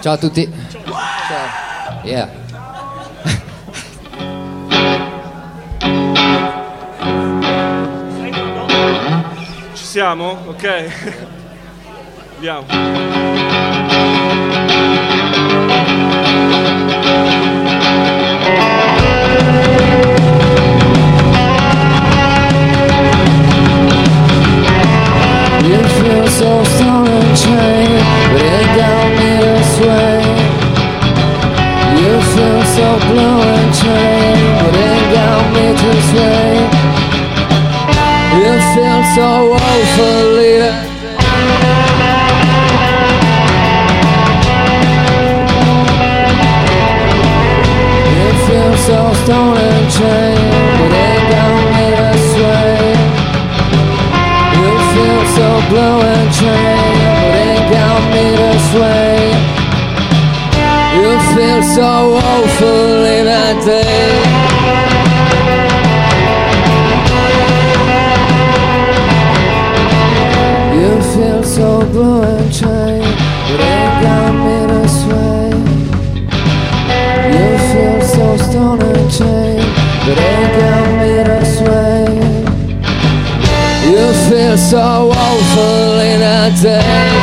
Ciao a tutti. Ciao. Yeah. Ci siamo? Ok. Andiamo. So strong and chained, but it got me this way. You feel so blue and chained, but it got me this way. You feel so woefully You feel so stoned and chained, but it got me this way. You feel so blue and chained, but it got me this way. You feel so woefully that day. You feel so blue and chained, but it got me this way. You feel so stoned and chained, but it got me this way. You feel so woefully that day.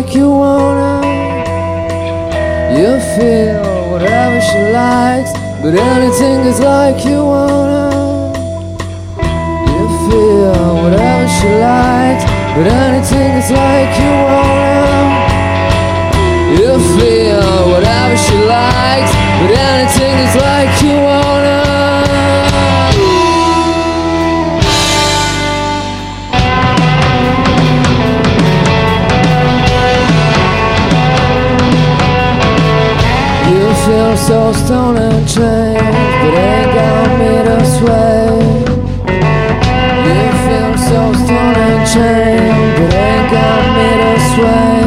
Like you wanna. You feel whatever she likes, but anything is like you wanna. You feel whatever she likes, but anything is like you wanna. You feel whatever she likes, but anything is like so stoned and chained, but ain't got me this way. You feel so stoned and chained, but ain't got me this sway.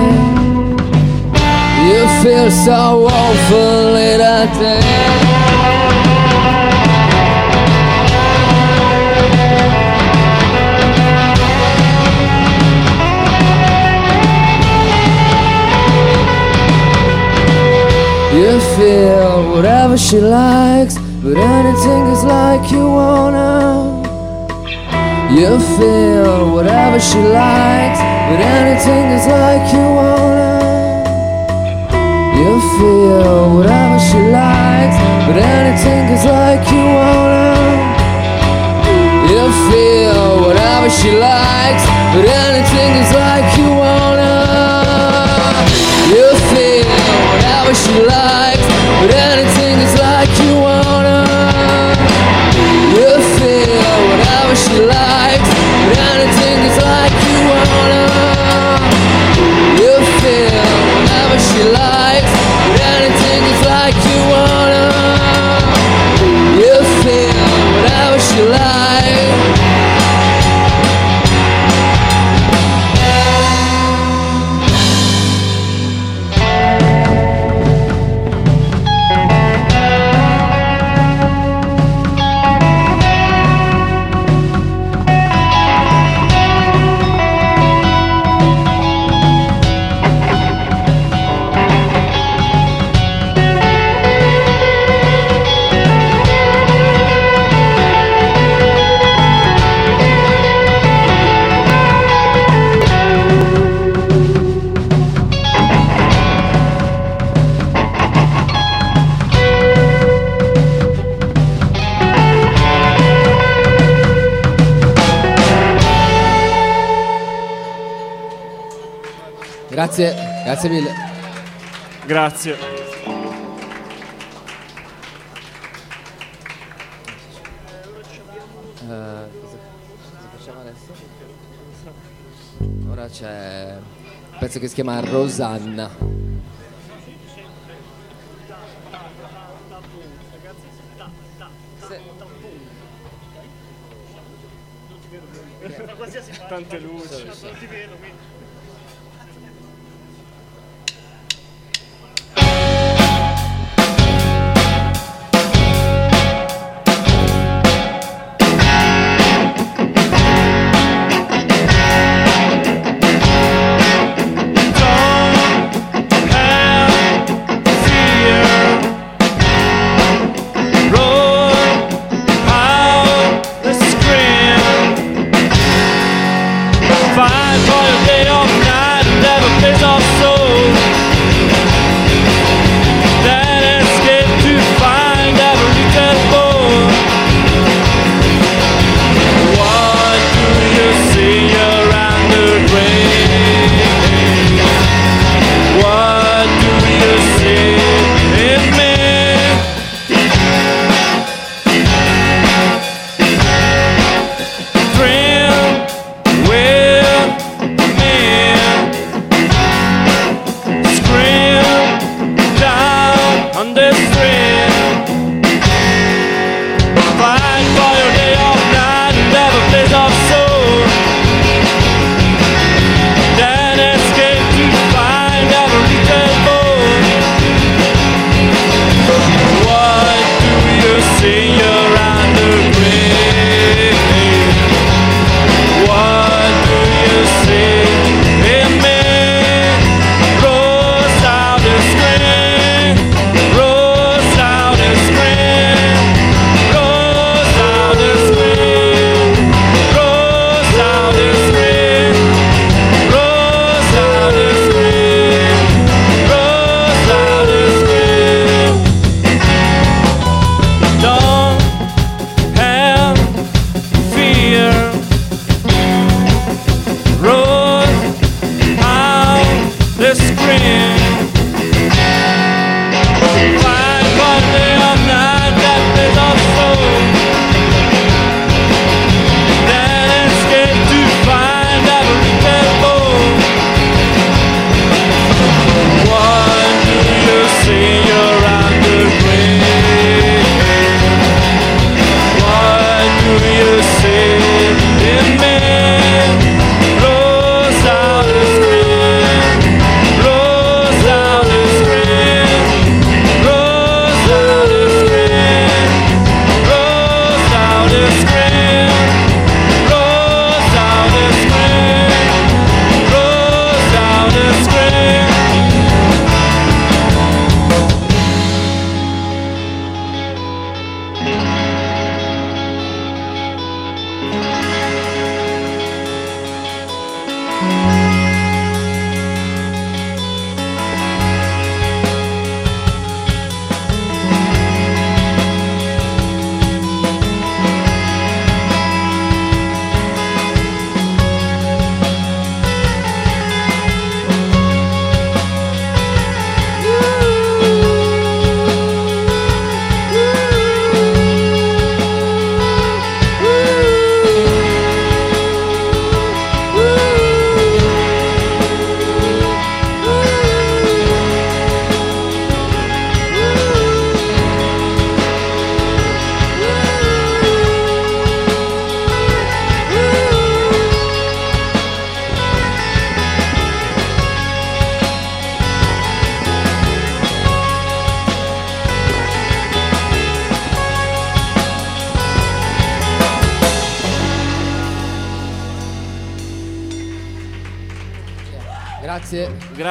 You feel so woefully that day. You feel whatever she likes, but anything is like you wanna. You feel whatever she likes, but anything is like you wanna. You feel whatever she likes, but anything is like you wanna. You feel whatever she likes, but anything is like you wanna. She likes, but anything is like you wanna. You feel whatever she likes, but anything is like you wanna. You feel whatever she likes, but anything is like you wanna. You feel whatever she likes. Grazie, grazie mille. Grazie. Eh, cosa, cosa facciamo adesso? Ora c'è un pezzo che si chiama Rosanna. Tante luci.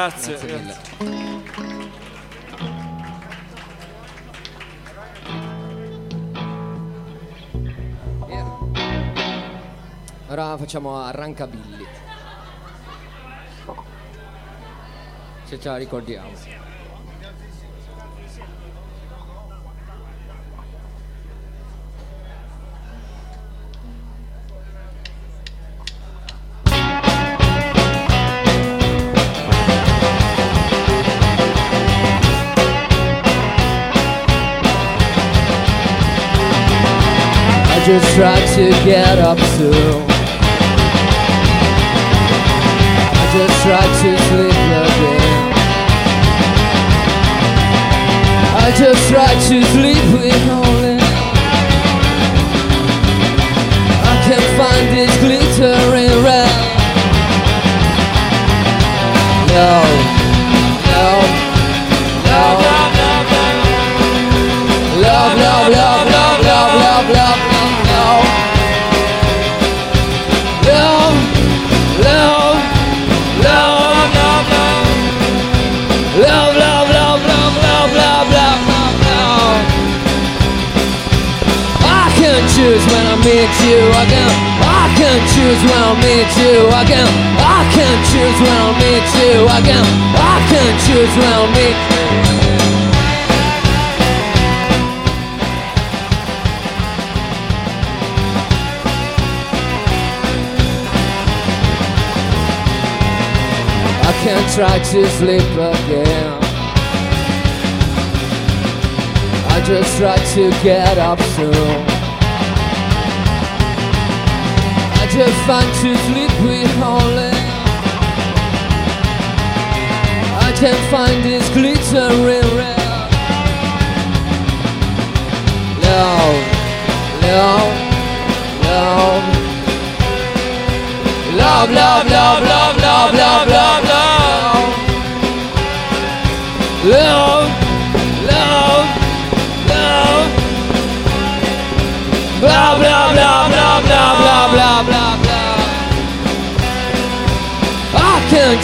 Grazie. Grazie. Grazie. Ora facciamo Arrancabilli. Se ce la ricordiamo. Just tried to get up soon. I just tried to sleep again. I just tried to sleep with meet you again. I can choose when I meet you again. I can choose when I meet you again. I can choose when I meet. I can't try to sleep again. I just try to get up soon. Just sleep with only. I can't find this glittering red. Love, love, love. Love, love, love, love, love, love, love, love.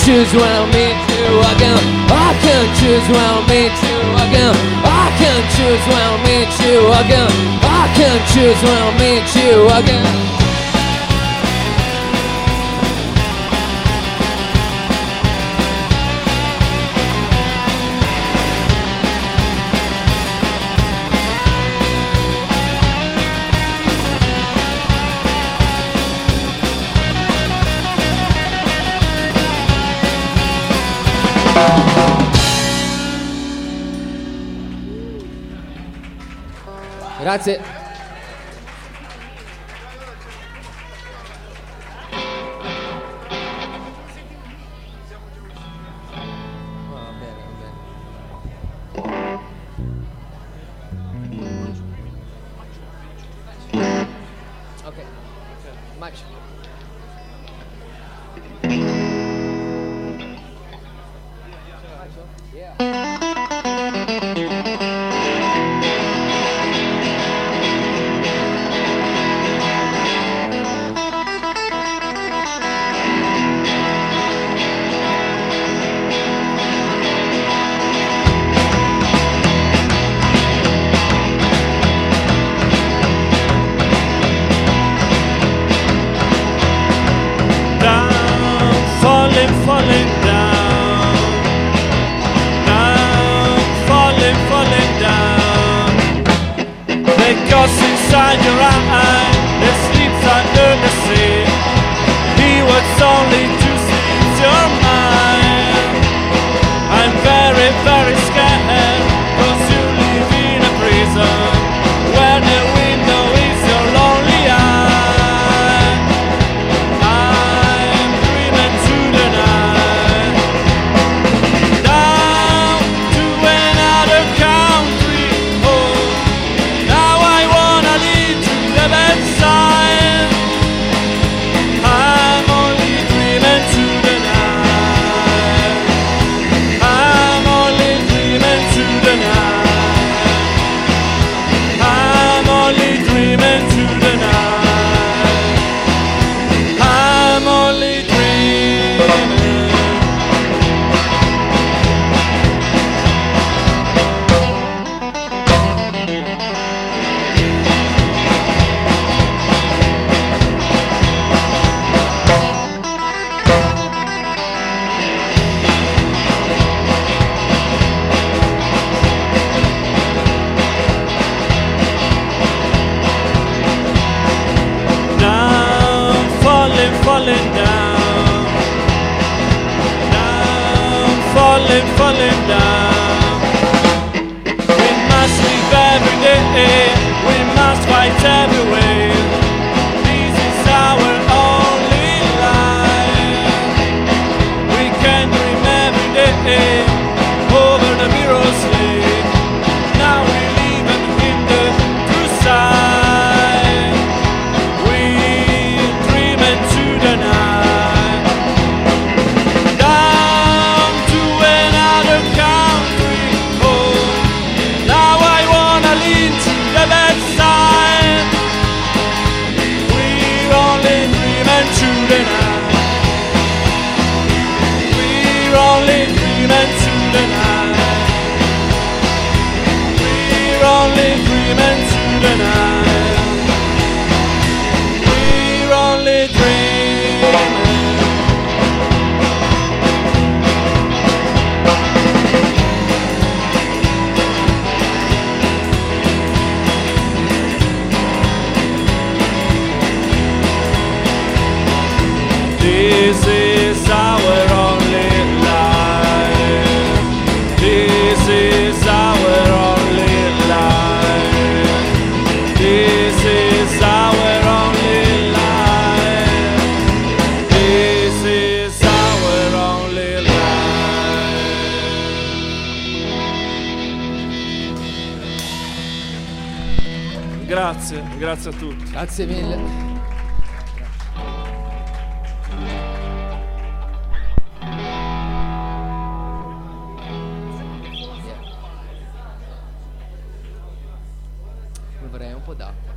Choose when I meet you again. I can choose when I meet you again. I can choose when I meet you again. I can choose when I meet you again. Grazie. grazie a tutti. Grazie mille. Vorrei un po' d'acqua.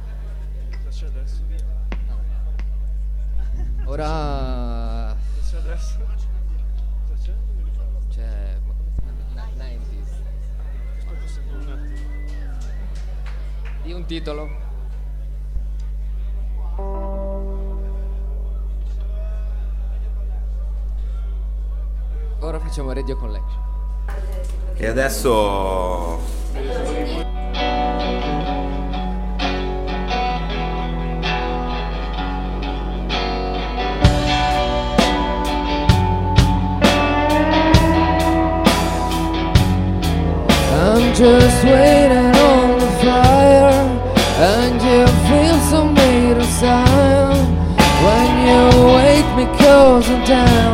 Ora... Cioè... 90s. Un titolo. Facciamo Radio Collection. E adesso I'm just waiting on the fire, and you feel so made of sound when you wake me cause I'm down.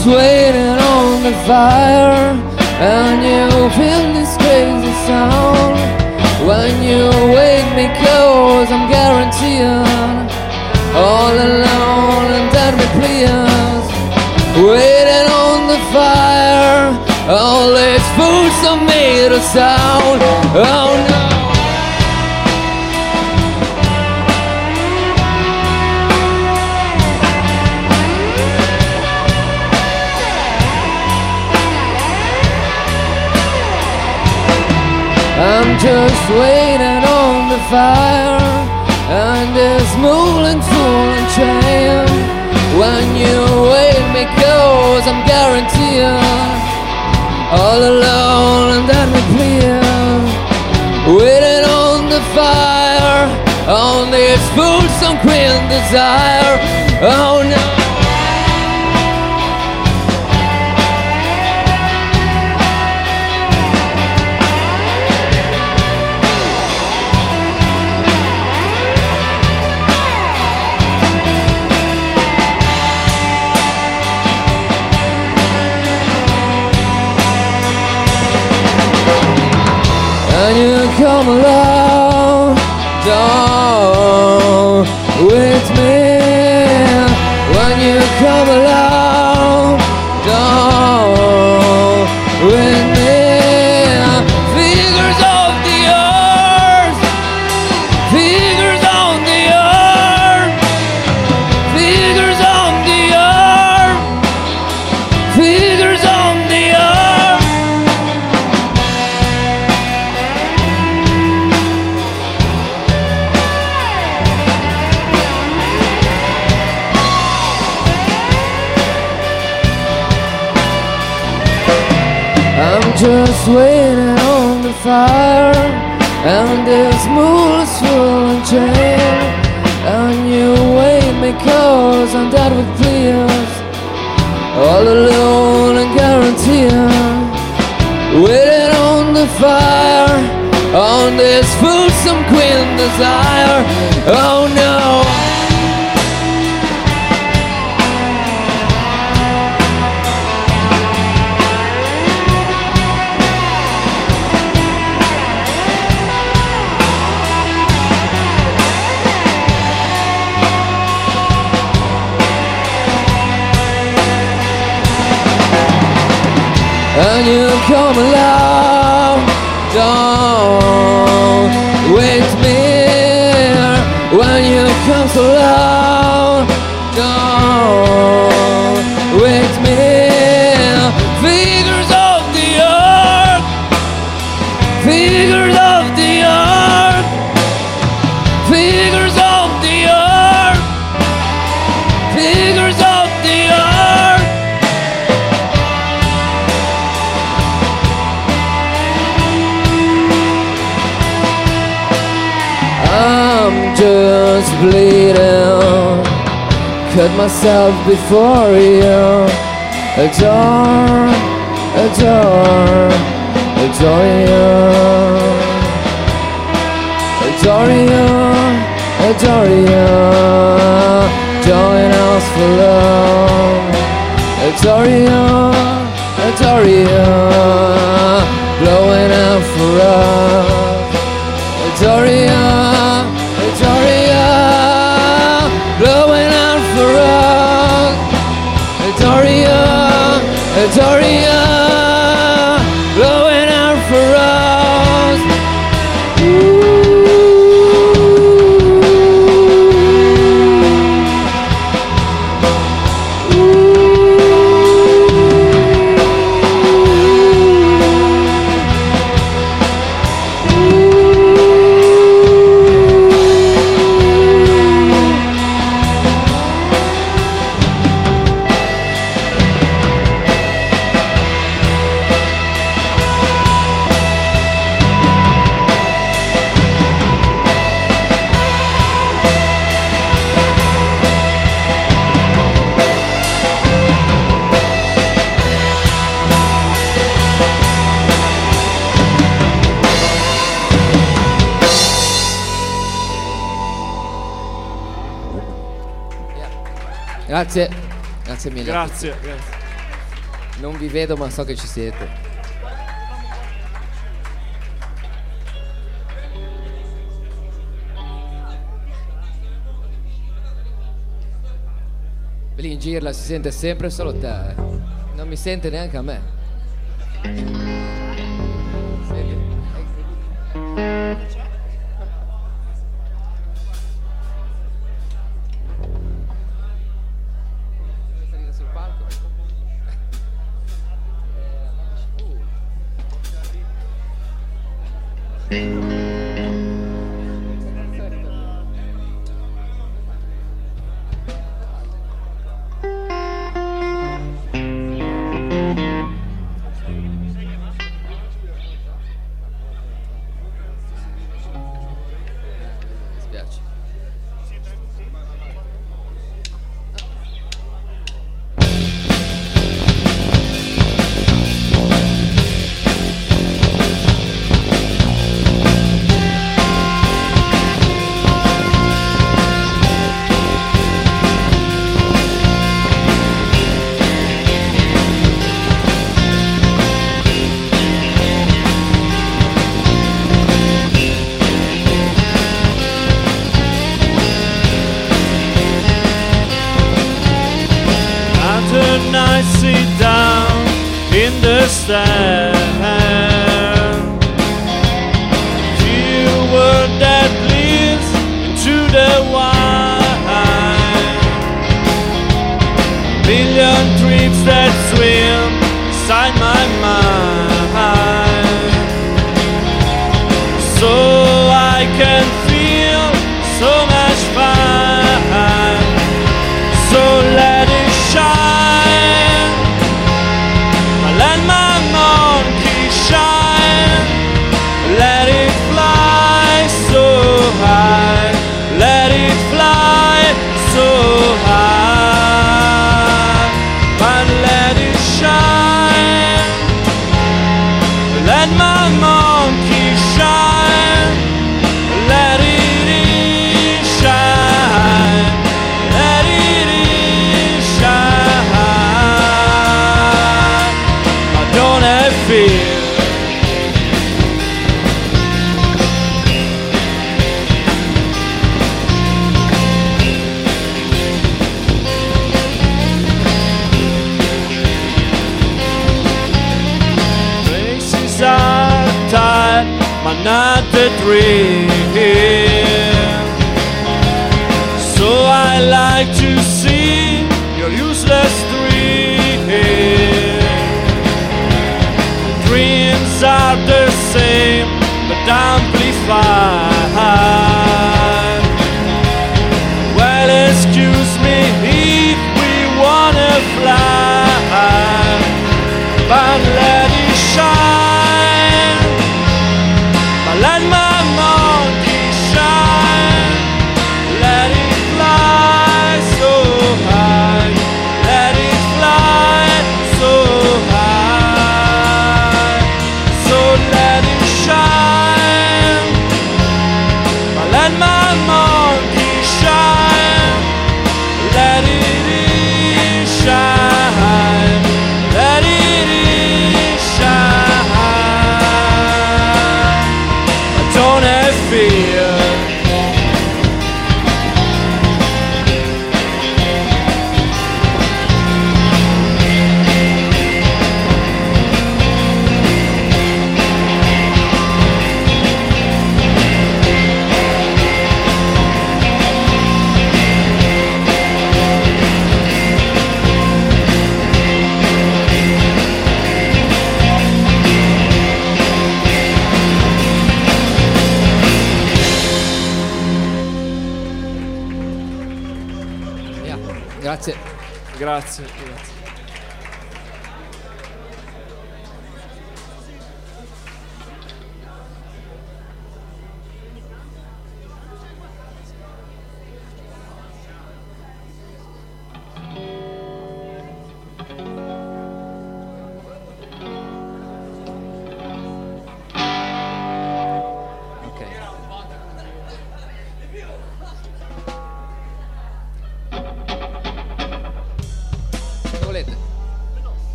Just waiting on the fire, and you feel this crazy sound when you wake me close. I'm guaranteeing all alone, and that me please. Waiting on the fire, all these fools are made of sound. Oh no. Just waiting on the fire and it's moving and chain. When you wait me close, I'm guaranteeing all alone and that me clear. Waiting on the fire, on this food some queen desire. Oh no. And you wait me cause I'm dead with pleas, all alone and guaranteeing. Waiting on the fire, on this fulsome queen desire. Oh myself before you. Adore, adore, adore you. Adore you, adore you. Join us for love. Adore you, adore you. Blowing out for us. Grazie, grazie mille. Grazie, grazie. Non vi vedo ma so che ci siete. Lì in girla si sente sempre solo te. eh. Non mi sente neanche a me. In not the dream. So I like to see your useless dream. Dreams are the same, but amplified. Well, excuse me if we wanna fly, but let grazie. Grazie, grazie.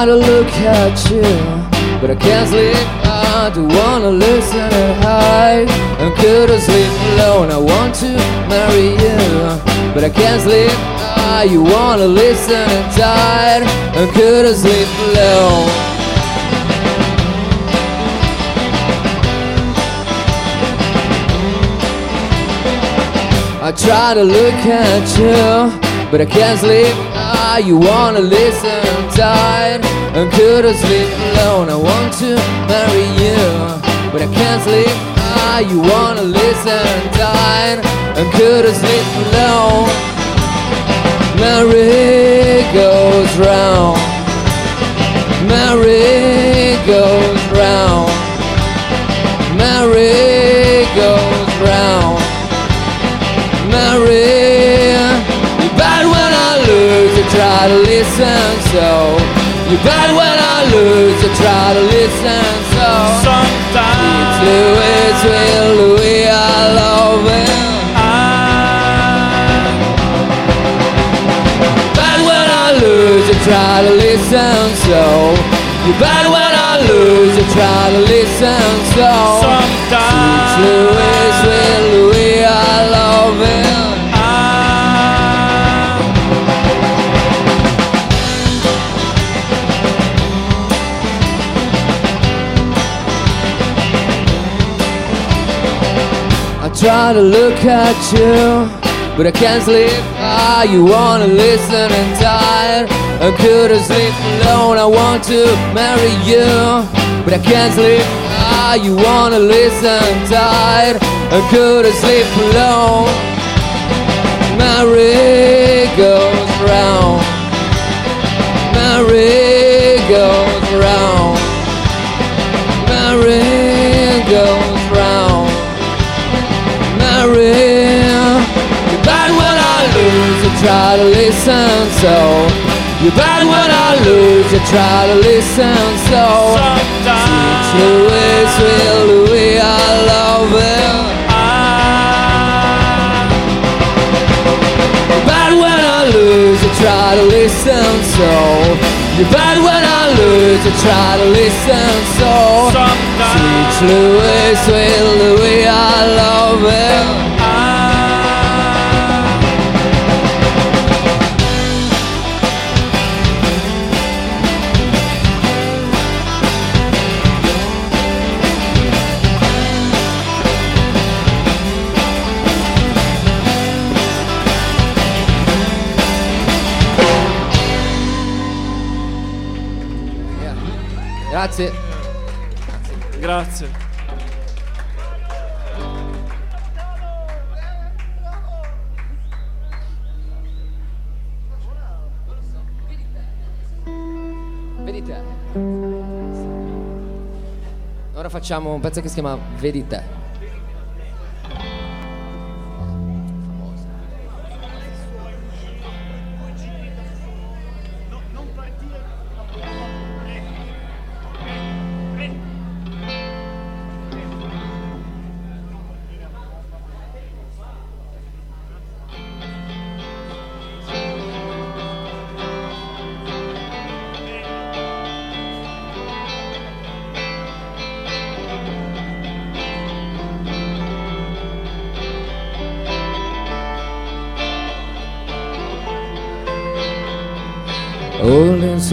I to look at you, but I can't sleep. I don't wanna listen and hide. I couldn't sleep alone. I want to marry you, but I can't sleep. Ah, you wanna listen and hide. I couldn't sleep alone. I try to look at you, but I can't sleep. Ah, you wanna listen, I'm tired and couldn't sleep alone. I want to marry you, but I can't sleep. Ah, you wanna listen, I'm tired and couldn't sleep alone. Mary goes round, Mary goes round, so. You bad when I lose, you try to listen so. sometimes It's Louis, sweet Louis, I love him. I Bad when I lose, you try to listen so. You bad when I lose, you try to listen so. sometimes It's Louis, sweet Louis, I love him. Try to look at you, but I can't sleep. Ah, you wanna listen and tired. I couldn't sleep alone. I want to marry you, but I can't sleep. Ah, you wanna listen tight I couldn't sleep alone. Merry goes round, Merry goes round, try to listen so. You're bad when I lose, you try to listen so. Sometimes Louis, sweet Louis, I love it. You're bad when I lose, you try to listen so. You're bad when I lose, you try to listen so. Sweet Sometimes Louis, sweet Louis, I love it. Grazie. Grazie. Vedi te. Ora facciamo un pezzo che si chiama Vedi te.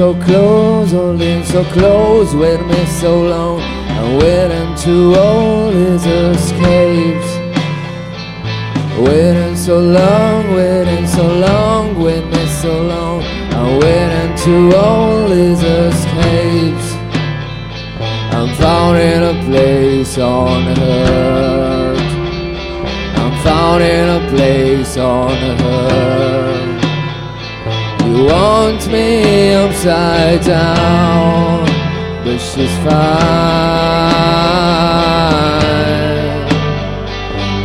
So close, oh, holding so close, with me so long, and waiting to all his escapes. Waiting so long, waiting so long, with me so long, and waiting to all his escapes. I'm found in a place on earth. I'm found in a place on earth. Want me upside down, but she's fine.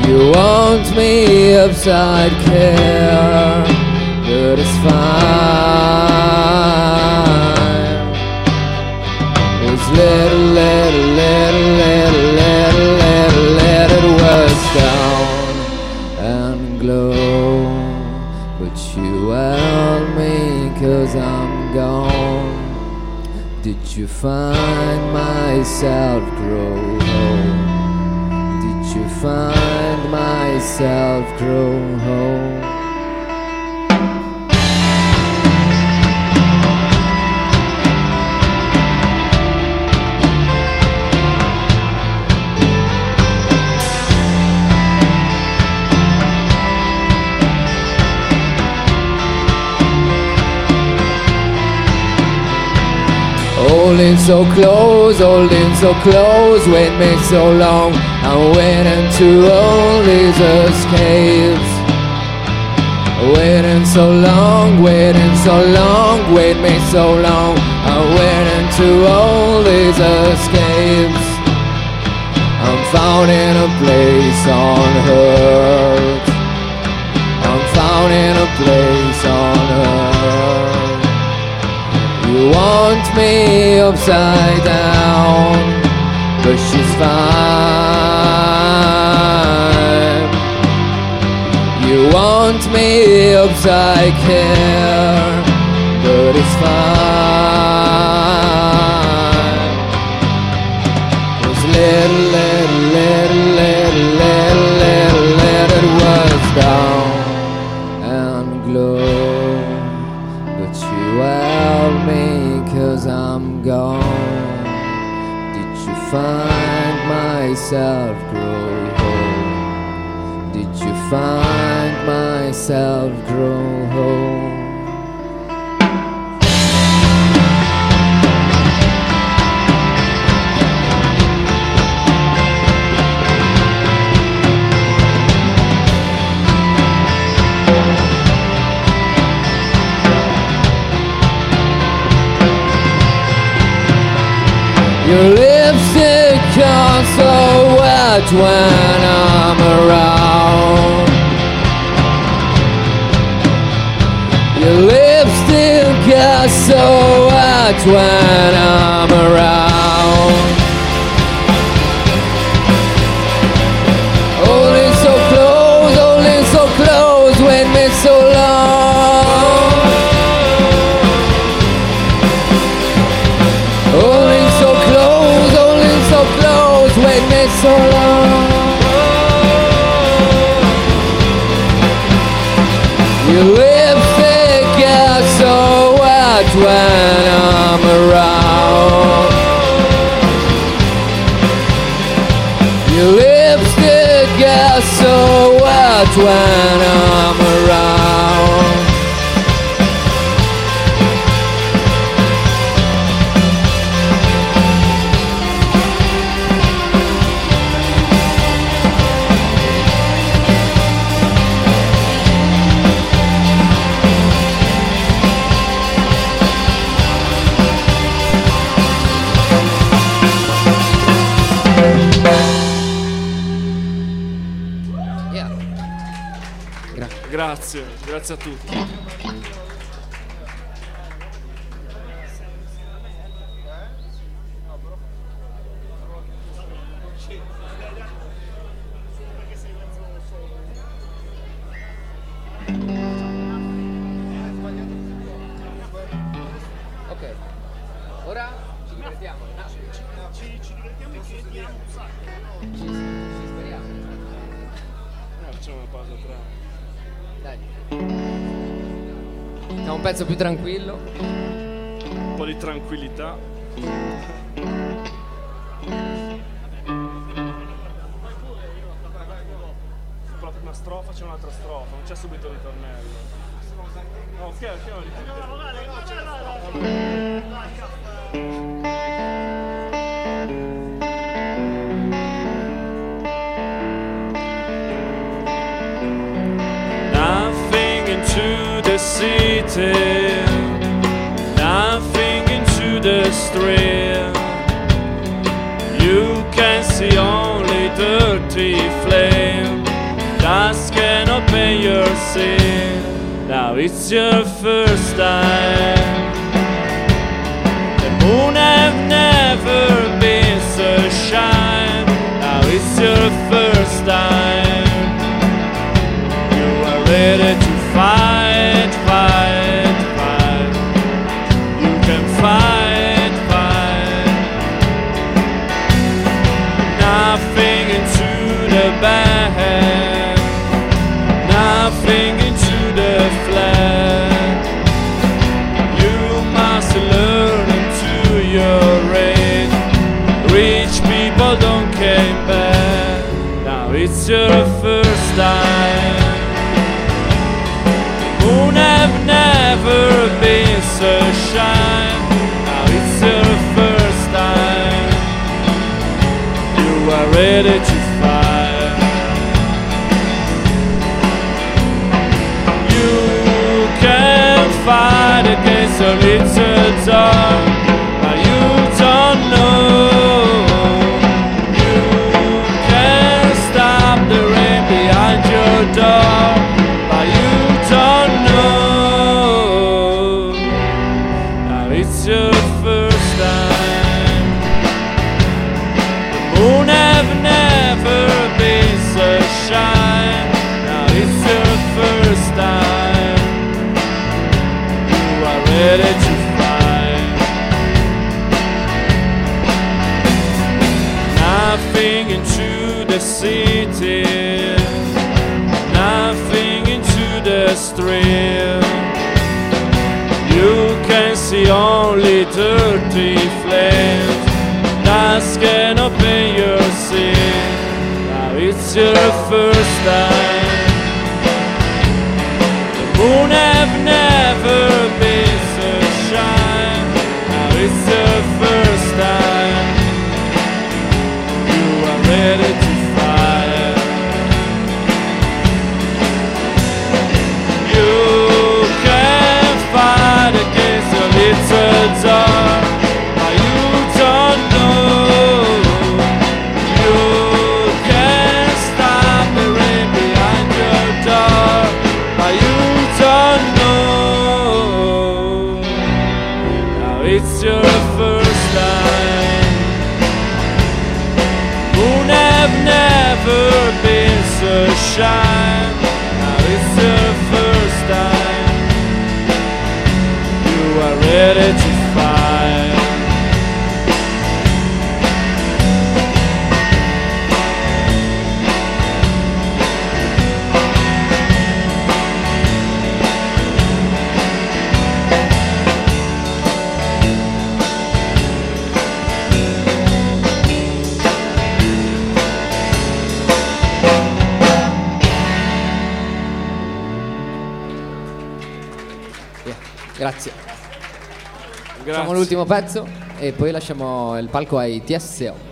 You want me upside care, but it's fine. It's little, little, little, little, little, little, little was down Did you find myself grow old? Did you find myself grow old? Holding so close, holding so close, wait me so long. I'm waiting to all these escapes. Waiting so long, waiting so long, wait me so long. I'm waiting to all these escapes. I'm found in a place on earth. I'm found in a place on earth. You want me upside down, but she's fine. You want me upside care, but it's fine. So when I'm around. Your lipstick gets so wet when I'm around. I'm around. Your lipstick gets so wet when I'm around. grazie a tutti. Un pezzo più tranquillo. Un po' di tranquillità. Dopo la prima strofa c'è un'altra strofa, non c'è subito il ritornello. No, ok, ok, city, nothing into the street. You can see only dirty flame. Dust can open your sin. Now it's your first time. The moon have never been so shine. Now it's your first time. You are ready the bad, nothing into the flat. You must learn your. Rich people don't came back. Now it's your first time. Moon have never been so shine. Now it's your first time. You are ready against a You can see only dirty flames. Dust can open your sin. Now it's your first time. Grazie. Grazie. Facciamo l'ultimo pezzo e poi lasciamo il palco ai TSO.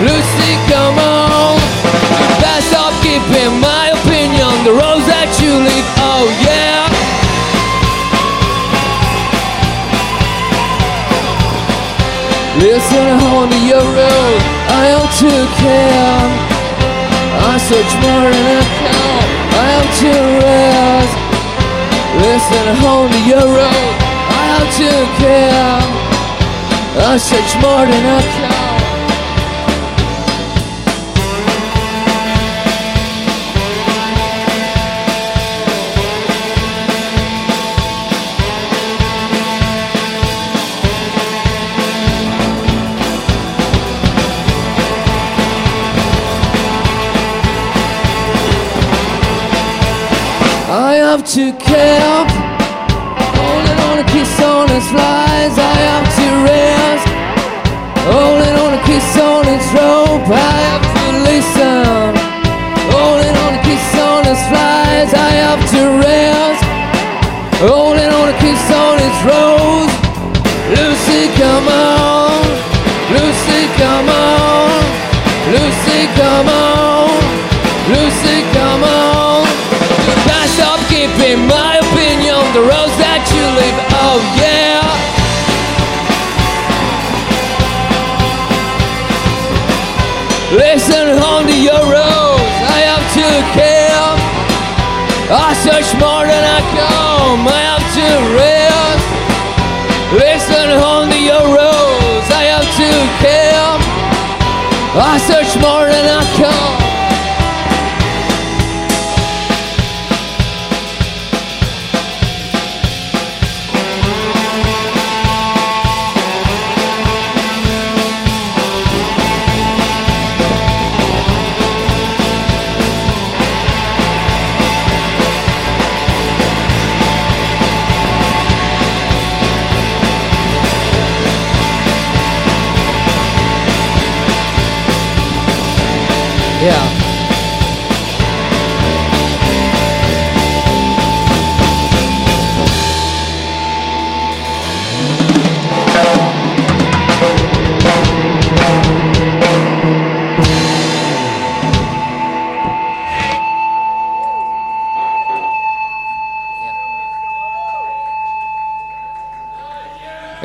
Lucy, come on. Best off keeping my opinion, the roads that you. Oh yeah. Listen I care. I search more than I. I rest. Listen I care. I search more than I can. Have to camp, holding on a kiss on his flies. I have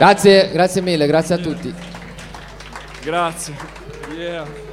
Grazie, grazie mille, grazie a tutti. Grazie. Yeah.